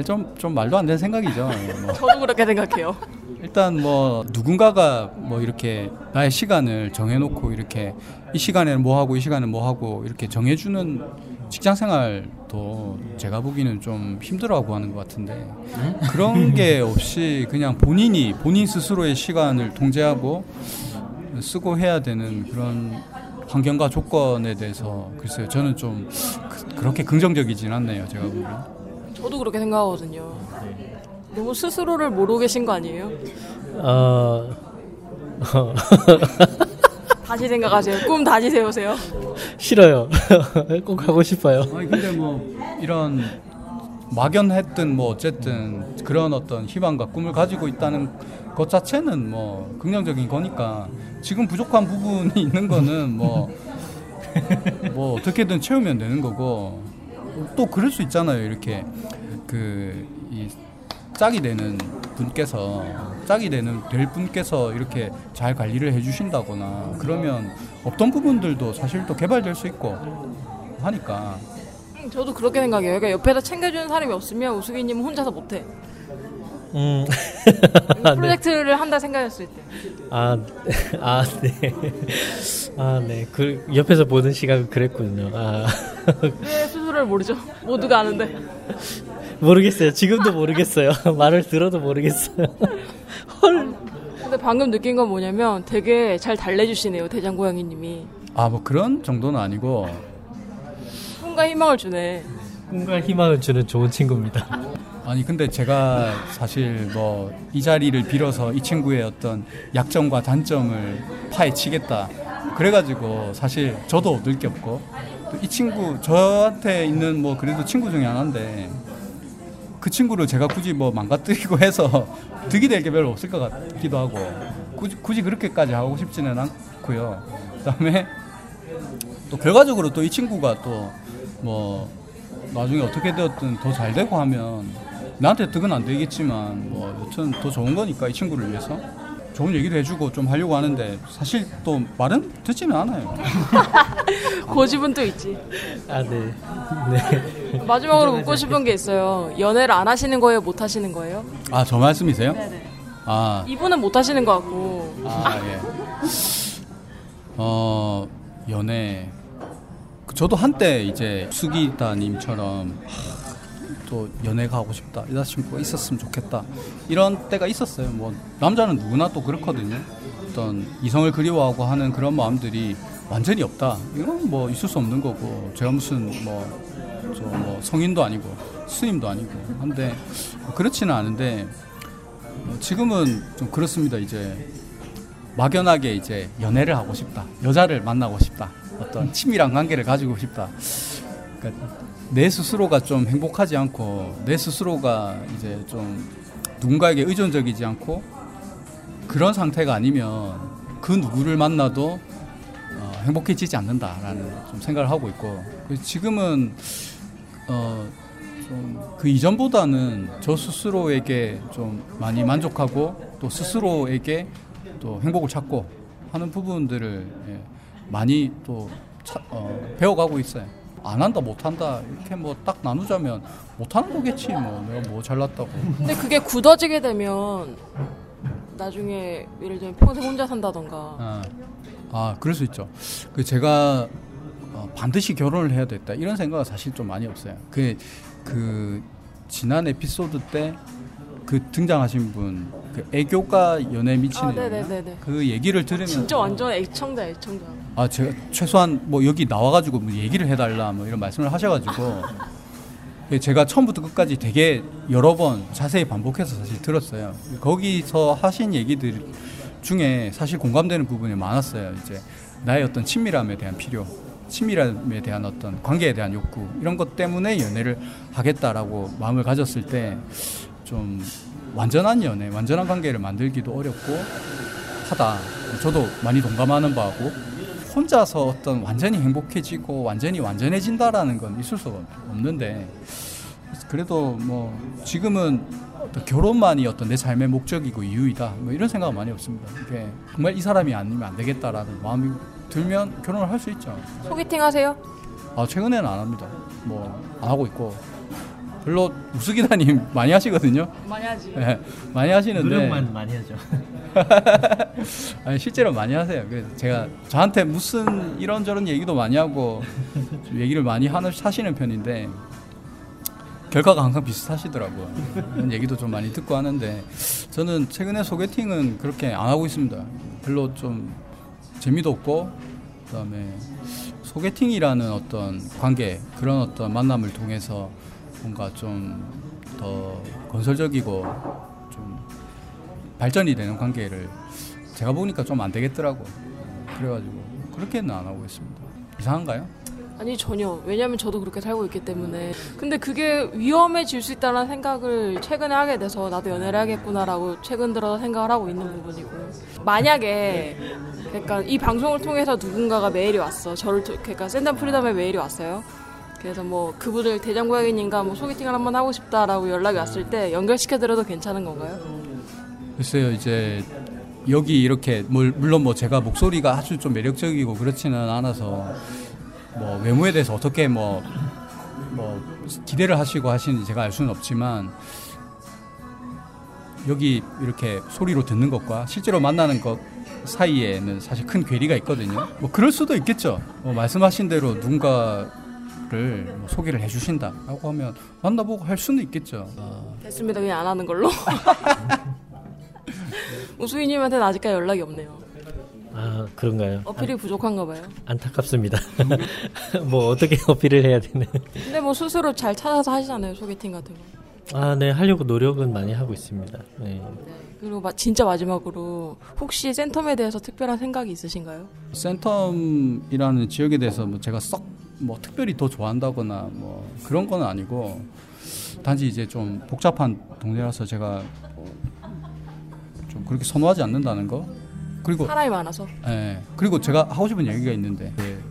좀, 좀 말도 안 되는 생각이죠. 뭐. [LAUGHS] 저도 그렇게 생각해요. 일단 뭐 누군가가 뭐 이렇게 나의 시간을 정해놓고 이렇게 이 시간에는 뭐 하고 이 시간에는 뭐 하고 이렇게 정해주는 직장 생활도 제가 보기에는 좀 힘들어하고 하는 것 같은데 그런 게 없이 그냥 본인이 본인 스스로의 시간을 통제하고 쓰고 해야 되는 그런 환경과 조건에 대해서 글쎄요 저는 좀 그, 렇게 긍정적이진 않네요 제가 보기엔 저도 그렇게 생각하거든요. 너무 스스로를 모르고 계신 거 아니에요? 어, 어, [LAUGHS] 다시 생각하세요. 꿈 다시 세우세요. 싫어요. [LAUGHS] 꼭 하고 싶어요. 아니 근데 뭐 이런 막연했든 뭐 어쨌든 그런 어떤 희망과 꿈을 가지고 있다는 것 자체는 뭐 긍정적인 거니까 지금 부족한 부분이 있는 거는 뭐, 뭐 어떻게든 채우면 되는 거고 또 그럴 수 있잖아요 이렇게 그 이 짝이 되는 분께서 짝이 되는 될 분께서 이렇게 잘 관리를 해주신다거나 그러면 없던 부분들도 사실 또 개발될 수 있고 하니까 음, 저도 그렇게 생각해요. 그러니까 옆에서 챙겨주는 사람이 없으면 우수기님은 혼자서 못해. 음, [LAUGHS] 프로젝트를 한다 생각했을 때. 아, 아, 네. 아, 네. 그, 옆에서 보는 시각은 그랬군요. 아, 왜 스스로를 모르죠? 모두가 아는데. 모르겠어요. 지금도 모르겠어요. [LAUGHS] 말을 들어도 모르겠어요. 헐. 근데 방금 느낀 건 뭐냐면 되게 잘 달래주시네요. 대장고양이님이. 아 뭐 그런 정도는 아니고 꿈과 희망을 주네. 꿈과 희망을 주는 좋은 친구입니다. 아니 근데 제가 사실 뭐 이 자리를 빌어서 이 친구의 어떤 약점과 단점을 파헤치겠다. 그래가지고 사실 저도 얻을 게 없고 또 이 친구 저한테 있는 뭐 그래도 친구 중에 하나인데 그 친구를 제가 굳이 뭐 망가뜨리고 [LAUGHS] 해서 득이 될 게 별로 없을 것 같기도 하고 굳이, 굳이 그렇게까지 하고 싶지는 않고요. 그다음에 또 결과적으로 또 이 친구가 또 뭐 나중에 어떻게 되었든 더 잘 되고 하면 나한테 득은 안 되겠지만 뭐 여튼 더 좋은 거니까 이 친구를 위해서 좋은 얘기도 해주고 좀 하려고 하는데 사실 또 말은 듣지는 않아요. [LAUGHS] 고집은 또 있지. 아, 네. 네. 마지막으로 [LAUGHS] 묻고 싶은 게 있어요. 연애를 안 하시는 거예요? 못 하시는 거예요? 아 저 말씀이세요? 네네. 아, 이분은 못 하시는 것 같고. 아 예. 어 연애 그 저도 한때 이제 수기다님처럼 하, 또 연애가 하고 싶다 여자친구가 있었으면 좋겠다 이런 때가 있었어요 뭐 남자는 누구나 또 그렇거든요 어떤 이성을 그리워하고 하는 그런 마음들이 완전히 없다 이건 뭐 있을 수 없는 거고 제가 무슨 뭐저뭐 성인도 아니고 스님도 아니고 한데 그렇지는 않은데 어, 지금은 좀 그렇습니다 이제 막연하게 이제 연애를 하고 싶다. 여자를 만나고 싶다. 어떤 친밀한 관계를 가지고 싶다. 그러니까 내 스스로가 좀 행복하지 않고 내 스스로가 이제 좀 누군가에게 의존적이지 않고 그런 상태가 아니면 그 누구를 만나도 어, 행복해지지 않는다라는 좀 생각을 하고 있고 지금은 어, 좀 그 이전보다는 저 스스로에게 좀 많이 만족하고 또 스스로에게 또 행복을 찾고 하는 부분들을 예, 많이 또 차- 어, 배워가고 있어요. 안 한다 못 한다 이렇게 뭐 딱 나누자면 못 하는 거겠지 뭐 내가 뭐 잘났다고. 근데 그게 굳어지게 되면 나중에 예를 들면 평생 혼자 산다던가. 아, 아 그럴 수 있죠. 그 제가 어, 반드시 결혼을 해야 됐다 이런 생각은 사실 좀 많이 없어요. 그, 그 지난 에피소드 때 그 등장하신 분, 그 애교가 연애 아, 미치는 네네네네. 그 얘기를 들으면 진짜 완전 애청자, 애청자. 아 제가 최소한 뭐 여기 나와가지고 뭐 얘기를 해달라 뭐 이런 말씀을 하셔가지고 [LAUGHS] 예, 제가 처음부터 끝까지 되게 여러 번 자세히 반복해서 사실 들었어요. 거기서 하신 얘기들 중에 사실 공감되는 부분이 많았어요. 이제 나의 어떤 친밀함에 대한 필요, 친밀함에 대한 어떤 관계에 대한 욕구 이런 것 때문에 연애를 하겠다라고 마음을 가졌을 때좀 완전한 연애, 완전한 관계를 만들기도 어렵고 하다. 저도 많이 동감하는 바고 혼자서 어떤 완전히 행복해지고 완전히 완전해진다라는 건 있을 수가 없는데 그래도 뭐 지금은 어떤 결혼만이 어떤 내 삶의 목적이고 이유이다 뭐 이런 생각 은 많이 없습니다. 이게 정말 이 사람이 아니면 안 되겠다라는 마음이 들면 결혼을 할 수 있죠. 소개팅 하세요? 아 최근에는 안 합니다. 뭐 안 하고 있고 별로 우스기다님 [LAUGHS] 많이 하시거든요. 많이 하지. 네, 많이 하시는데 노력만 많이 하죠. [LAUGHS] 아니 실제로 많이 하세요. 그래서 제가 저한테 무슨 이런저런 얘기도 많이 하고 좀 [LAUGHS] 얘기를 많이 하는 사시는 편인데 결과가 항상 비슷하시더라고요. 그런 얘기도 좀 많이 듣고 하는데 저는 최근에 소개팅은 그렇게 안 하고 있습니다. 별로 좀 재미도 없고 그다음에 소개팅이라는 어떤 관계 그런 어떤 만남을 통해서 뭔가 좀 더 건설적이고 좀 발전이 되는 관계를 제가 보니까 좀 안 되겠더라고. 그래가지고 그렇게는 안 하고 있습니다. 이상한가요? 아니 전혀. 왜냐면 저도 그렇게 살고 있기 때문에. 근데 그게 위험해질 수 있다는 생각을 최근에 하게 돼서 나도 연애를 하겠구나라고 최근 들어 생각을 하고 있는 부분이고. 만약에 그러니까 이 방송을 통해서 누군가가 메일이 왔어. 저를 통- 그러니까 샌덤 프리덤에 메일이 왔어요. 그래서 뭐 그분을 대장 고양이님과 뭐 소개팅을 한번 하고 싶다라고 연락이 왔을 때 연결시켜드려도 괜찮은 건가요? 글쎄요, 이제 여기 이렇게 물- 물론 뭐 제가 목소리가 아주 좀 매력적이고 그렇지는 않아서 뭐 외모에 대해서 어떻게 뭐, 뭐 기대를 하시고 하시는지 제가 알 수는 없지만 여기 이렇게 소리로 듣는 것과 실제로 만나는 것 사이에는 사실 큰 괴리가 있거든요. 뭐 그럴 수도 있겠죠. 뭐 말씀하신 대로 누군가 를 뭐 소개를 해주신다라고 하면 만나보고 할 수는 있겠죠. 어, 됐습니다. 그냥 안 하는 걸로. [LAUGHS] 우수희님한테는 아직까지 연락이 없네요. 아 그런가요? 어필이 부족한가 봐요. 안타깝습니다. [LAUGHS] 뭐 어떻게 [LAUGHS] 어필을 해야 되는? 근데 뭐 스스로 잘 찾아서 하시잖아요 소개팅 같은 거. 아, 네 하려고 노력은 많이 하고 있습니다. 네. 그리고 마- 진짜 마지막으로 혹시 센텀에 대해서 특별한 생각이 있으신가요? 센텀이라는 지역에 대해서 뭐 제가 썩 뭐 특별히 더 좋아한다거나 뭐 그런 건 아니고 단지 이제 좀 복잡한 동네라서 제가 좀 그렇게 선호하지 않는다는 거 그리고 사람이 많아서. 예 그리고 제가 하고 싶은 얘기가 있는데 그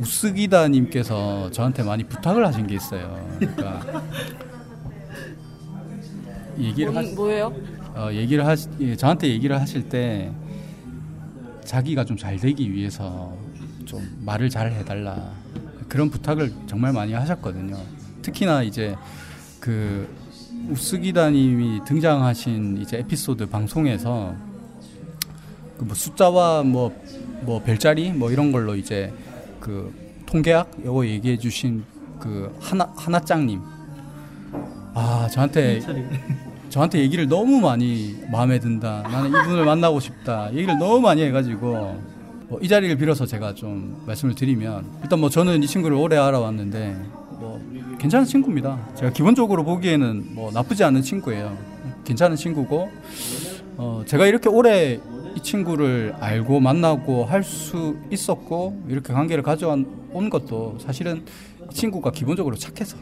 우스기다님께서 저한테 많이 부탁을 하신 게 있어요. 그러니까 얘기를 하, 뭔- 뭐예요? 어, 얘기를 하시, 예, 저한테 얘기를 하실 때 자기가 좀 잘 되기 위해서 좀 말을 잘 해달라 그런 부탁을 정말 많이 하셨거든요. 특히나 이제 그 우스기다님이 등장하신 이제 에피소드 방송에서 그 뭐 숫자와 뭐 뭐 별자리 뭐 이런 걸로 이제 그 통계학 요거 얘기해 주신 그 하나 하나짱님 아 저한테 저한테 얘기를 너무 많이 마음에 든다. 나는 이분을 만나고 싶다. 얘기를 너무 많이 해가지고 뭐 이 자리를 빌어서 제가 좀 말씀을 드리면 일단 뭐 저는 이 친구를 오래 알아왔는데 뭐 괜찮은 친구입니다. 제가 기본적으로 보기에는 뭐 나쁘지 않은 친구예요. 괜찮은 친구고 어 제가 이렇게 오래 이 친구를 알고 만나고 할 수 있었고 이렇게 관계를 가져온 것도 사실은 이 친구가 기본적으로 착해서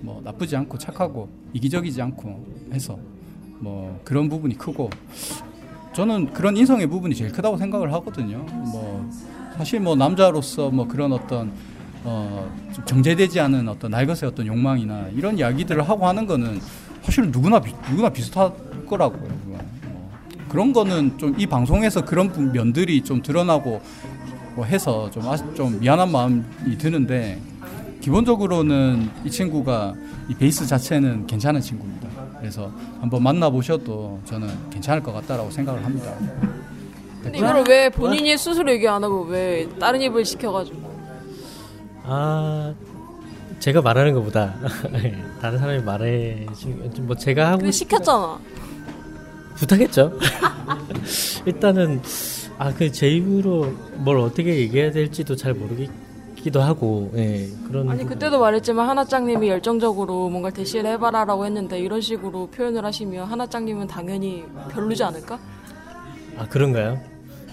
뭐 나쁘지 않고 착하고 이기적이지 않고 해서 뭐 그런 부분이 크고 저는 그런 인성의 부분이 제일 크다고 생각을 하거든요. 뭐 사실 뭐 남자로서 뭐 그런 어떤 어좀 정제되지 않은 어떤 날것의 어떤 욕망이나 이런 이야기들을 하고 하는 거는 사실 누구나 비, 누구나 비슷할 거라고요. 뭐 그런 거는 좀 이 방송에서 그런 부- 면들이 좀 드러나고 뭐 해서 좀, 아, 좀 미안한 마음이 드는데 기본적으로는 이 친구가 이 베이스 자체는 괜찮은 친구입니다. 그래서 한번 만나보셔도 저는 괜찮을 것 같다라고 생각을 합니다. 근데 이거를 왜 본인이 스스로 얘기 안 하고 왜 다른 입을 시켜가지고 아 제가 말하는 것보다 [LAUGHS] 다른 사람이 말해 뭐 제가 하고 근데 시켰잖아. 부탁했죠. [LAUGHS] 일단은 아 그 제 입으로 뭘 어떻게 얘기해야 될지도 잘 모르겠 기도 하고 예, 그런 아니. 그때도 말했지만 하나짱님이 열정적으로 뭔가 대시를 해봐라라고 했는데 이런 식으로 표현을 하시면 하나짱님은 당연히 별로지 않을까? 아 그런가요?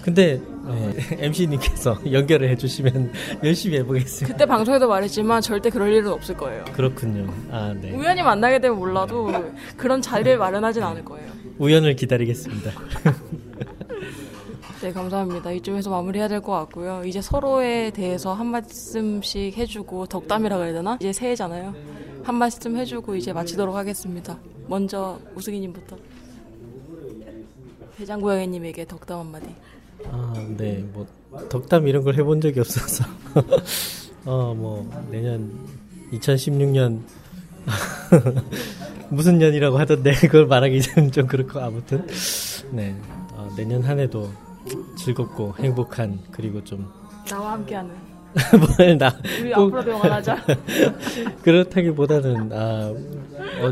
근데 [LAUGHS] MC님께서 연결을 해주시면 [LAUGHS] 열심히 해보겠습니다. 그때 방송에도 말했지만 절대 그럴 일은 없을 거예요. 그렇군요. 아 네. 우연히 만나게 되면 몰라도 그런 자리를 마련하진 않을 거예요. 우연을 기다리겠습니다. [LAUGHS] 네, 감사합니다. 이쯤에서 마무리해야 될 것 같고요. 이제 서로에 대해서 한 말씀씩 해주고 덕담이라 그래야 되나? 이제 새해잖아요. 한 말씀 해주고 이제 마치도록 하겠습니다. 먼저 우승희님부터 대장고양이님에게 덕담 한마디. 아, 네, 뭐 덕담 이런 걸 해본 적이 없어서 [LAUGHS] 어, 뭐 내년 2016년 [LAUGHS] 무슨 년이라고 하던데 그걸 말하기는 [LAUGHS] 좀 그렇고 아무튼 네 어, 내년 한 해도 즐겁고 행복한 그리고 좀 나와 함께하는 [LAUGHS] 뭘 나 우리 앞으로도 영원하자. [LAUGHS] 그렇다기보다는 아,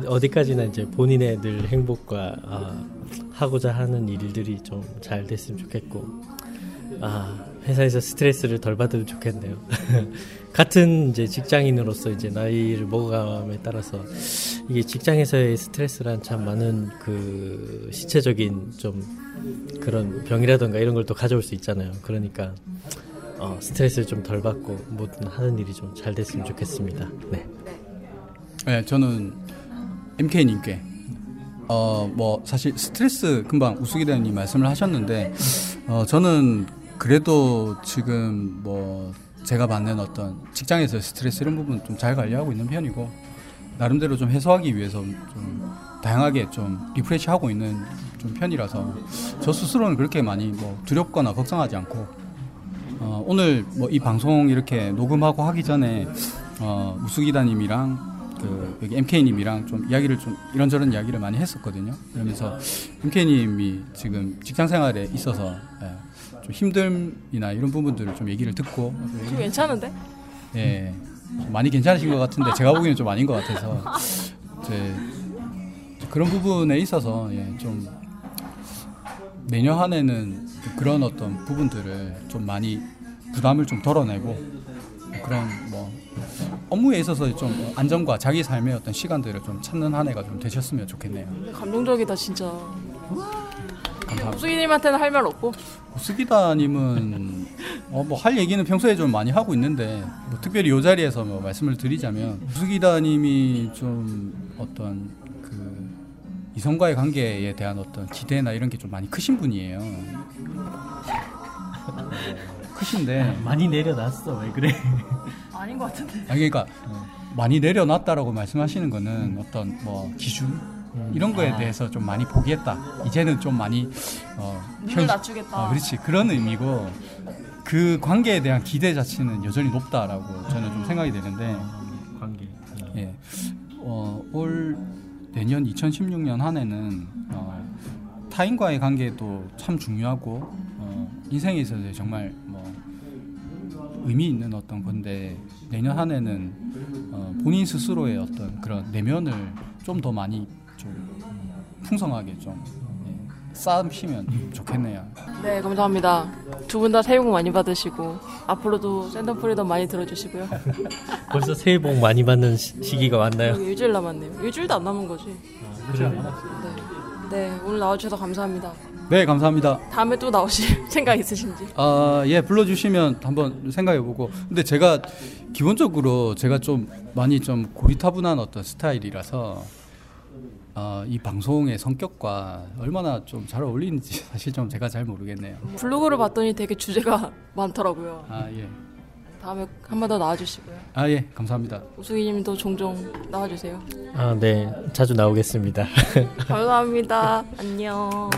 어, 디까지나 이제 본인의 늘 행복과 아, 하고자 하는 일들이 좀 잘 됐으면 좋겠고 아, 회사에서 스트레스를 덜 받으면 좋겠네요. [LAUGHS] 같은 이제 직장인으로서 이제 나이를 먹어감에 따라서 이게 직장에서의 스트레스란 참 많은 그 시체적인 좀 그런 병이라던가 이런 걸 또 가져올 수 있잖아요. 그러니까 어, 스트레스를 좀 덜 받고 뭐든 하는 일이 좀 잘 됐으면 좋겠습니다. 네. 네, 저는 MK님께 어 뭐 사실 스트레스 금방 우수기대님 말씀을 하셨는데 어 저는 그래도 지금 뭐 제가 받는 어떤 직장에서의 스트레스 이런 부분 좀 잘 관리하고 있는 편이고 나름대로 좀 해소하기 위해서 좀 다양하게 좀 refresh 하고 있는 좀 편이라서 저 스스로는 그렇게 많이 뭐 두렵거나 걱정하지 않고 어, 오늘 뭐 이 방송 이렇게 녹음하고 하기 전에 어, 우수기다님이랑 그 여기 MK님이랑 좀 이야기를 좀 이런저런 이야기를 많이 했었거든요. 그러면서 MK님이 지금 직장 생활에 있어서 예, 좀 힘듦이나 이런 부분들을 좀 얘기를 듣고 좀 괜찮은데? 예, 좀 많이 괜찮으신 것 같은데 제가 보기에는 좀 아닌 것 같아서 이제 그런 부분에 있어서 예, 좀 내년 한 해는 그런 어떤 부분들을 좀 많이 부담을 좀 덜어내고 그런 뭐 업무에 있어서 좀 안정과 자기 삶의 어떤 시간들을 좀 찾는 한 해가 좀 되셨으면 좋겠네요. 감동적이다 진짜. 감사합니다. 우수기님한테는 할 말 없고 우스기다님은 [LAUGHS] 어, 뭐 할 얘기는 평소에 좀 많이 하고 있는데 뭐 특별히 이 자리에서 뭐 말씀을 드리자면 우스기다님이 좀 어떤 그 이성과의 관계에 대한 어떤 기대나 이런 게 좀 많이 크신 분이에요. 어, [LAUGHS] 크신데 많이 내려놨어 왜 그래? [LAUGHS] 아닌 것 같은데. 아니 그러니까 많이 내려놨다라고 말씀하시는 거는 어떤 뭐 기준 이런 거에 대해서 좀 많이 포기했다. 이제는 좀 많이 어, 눈을 현- 낮추겠다. 어, 그렇지 그런 의미고 그 관계에 대한 기대 자체는 여전히 높다라고 저는 좀 생각이 되는데 관계. 예. 어, 올 내년 2016년 한 해는 어, 타인과의 관계도 참 중요하고 어, 인생에 있어서 정말 뭐 의미 있는 어떤 건데 내년 한 해는 어, 본인 스스로의 어떤 그런 내면을 좀 더 많이 좀 풍성하게 좀 예, 쌓으시면 좋겠네요. 네 감사합니다. 두 분 다 새해 복 많이 받으시고 앞으로도 센텀 프리덤 많이 들어주시고요. [LAUGHS] 벌써 새해 복 많이 받는 시, 시기가 왔나요? 여기 일주일 남았네요. 일주일도 안 남은 거지. 그러네. 네. 네 오늘 나와주셔서 감사합니다. 네, 감사합니다. 다음에 또 나오실 [LAUGHS] 생각 있으신지? 아, 예, 불러주시면 한번 생각해보고. 근데 제가 기본적으로 제가 좀 많이 좀 고리타분한 어떤 스타일이라서 아, 이 방송의 성격과 얼마나 좀 잘 어울리는지 [LAUGHS] 사실 좀 제가 잘 모르겠네요. 블로그를 봤더니 되게 주제가 [LAUGHS] 많더라고요. 아, 예. 다음에 한 번 더 나와주시고요. 아, 예, 감사합니다. 우수기님도 종종 나와주세요. 아, 네. 자주 나오겠습니다. [LAUGHS] 감사합니다. 안녕.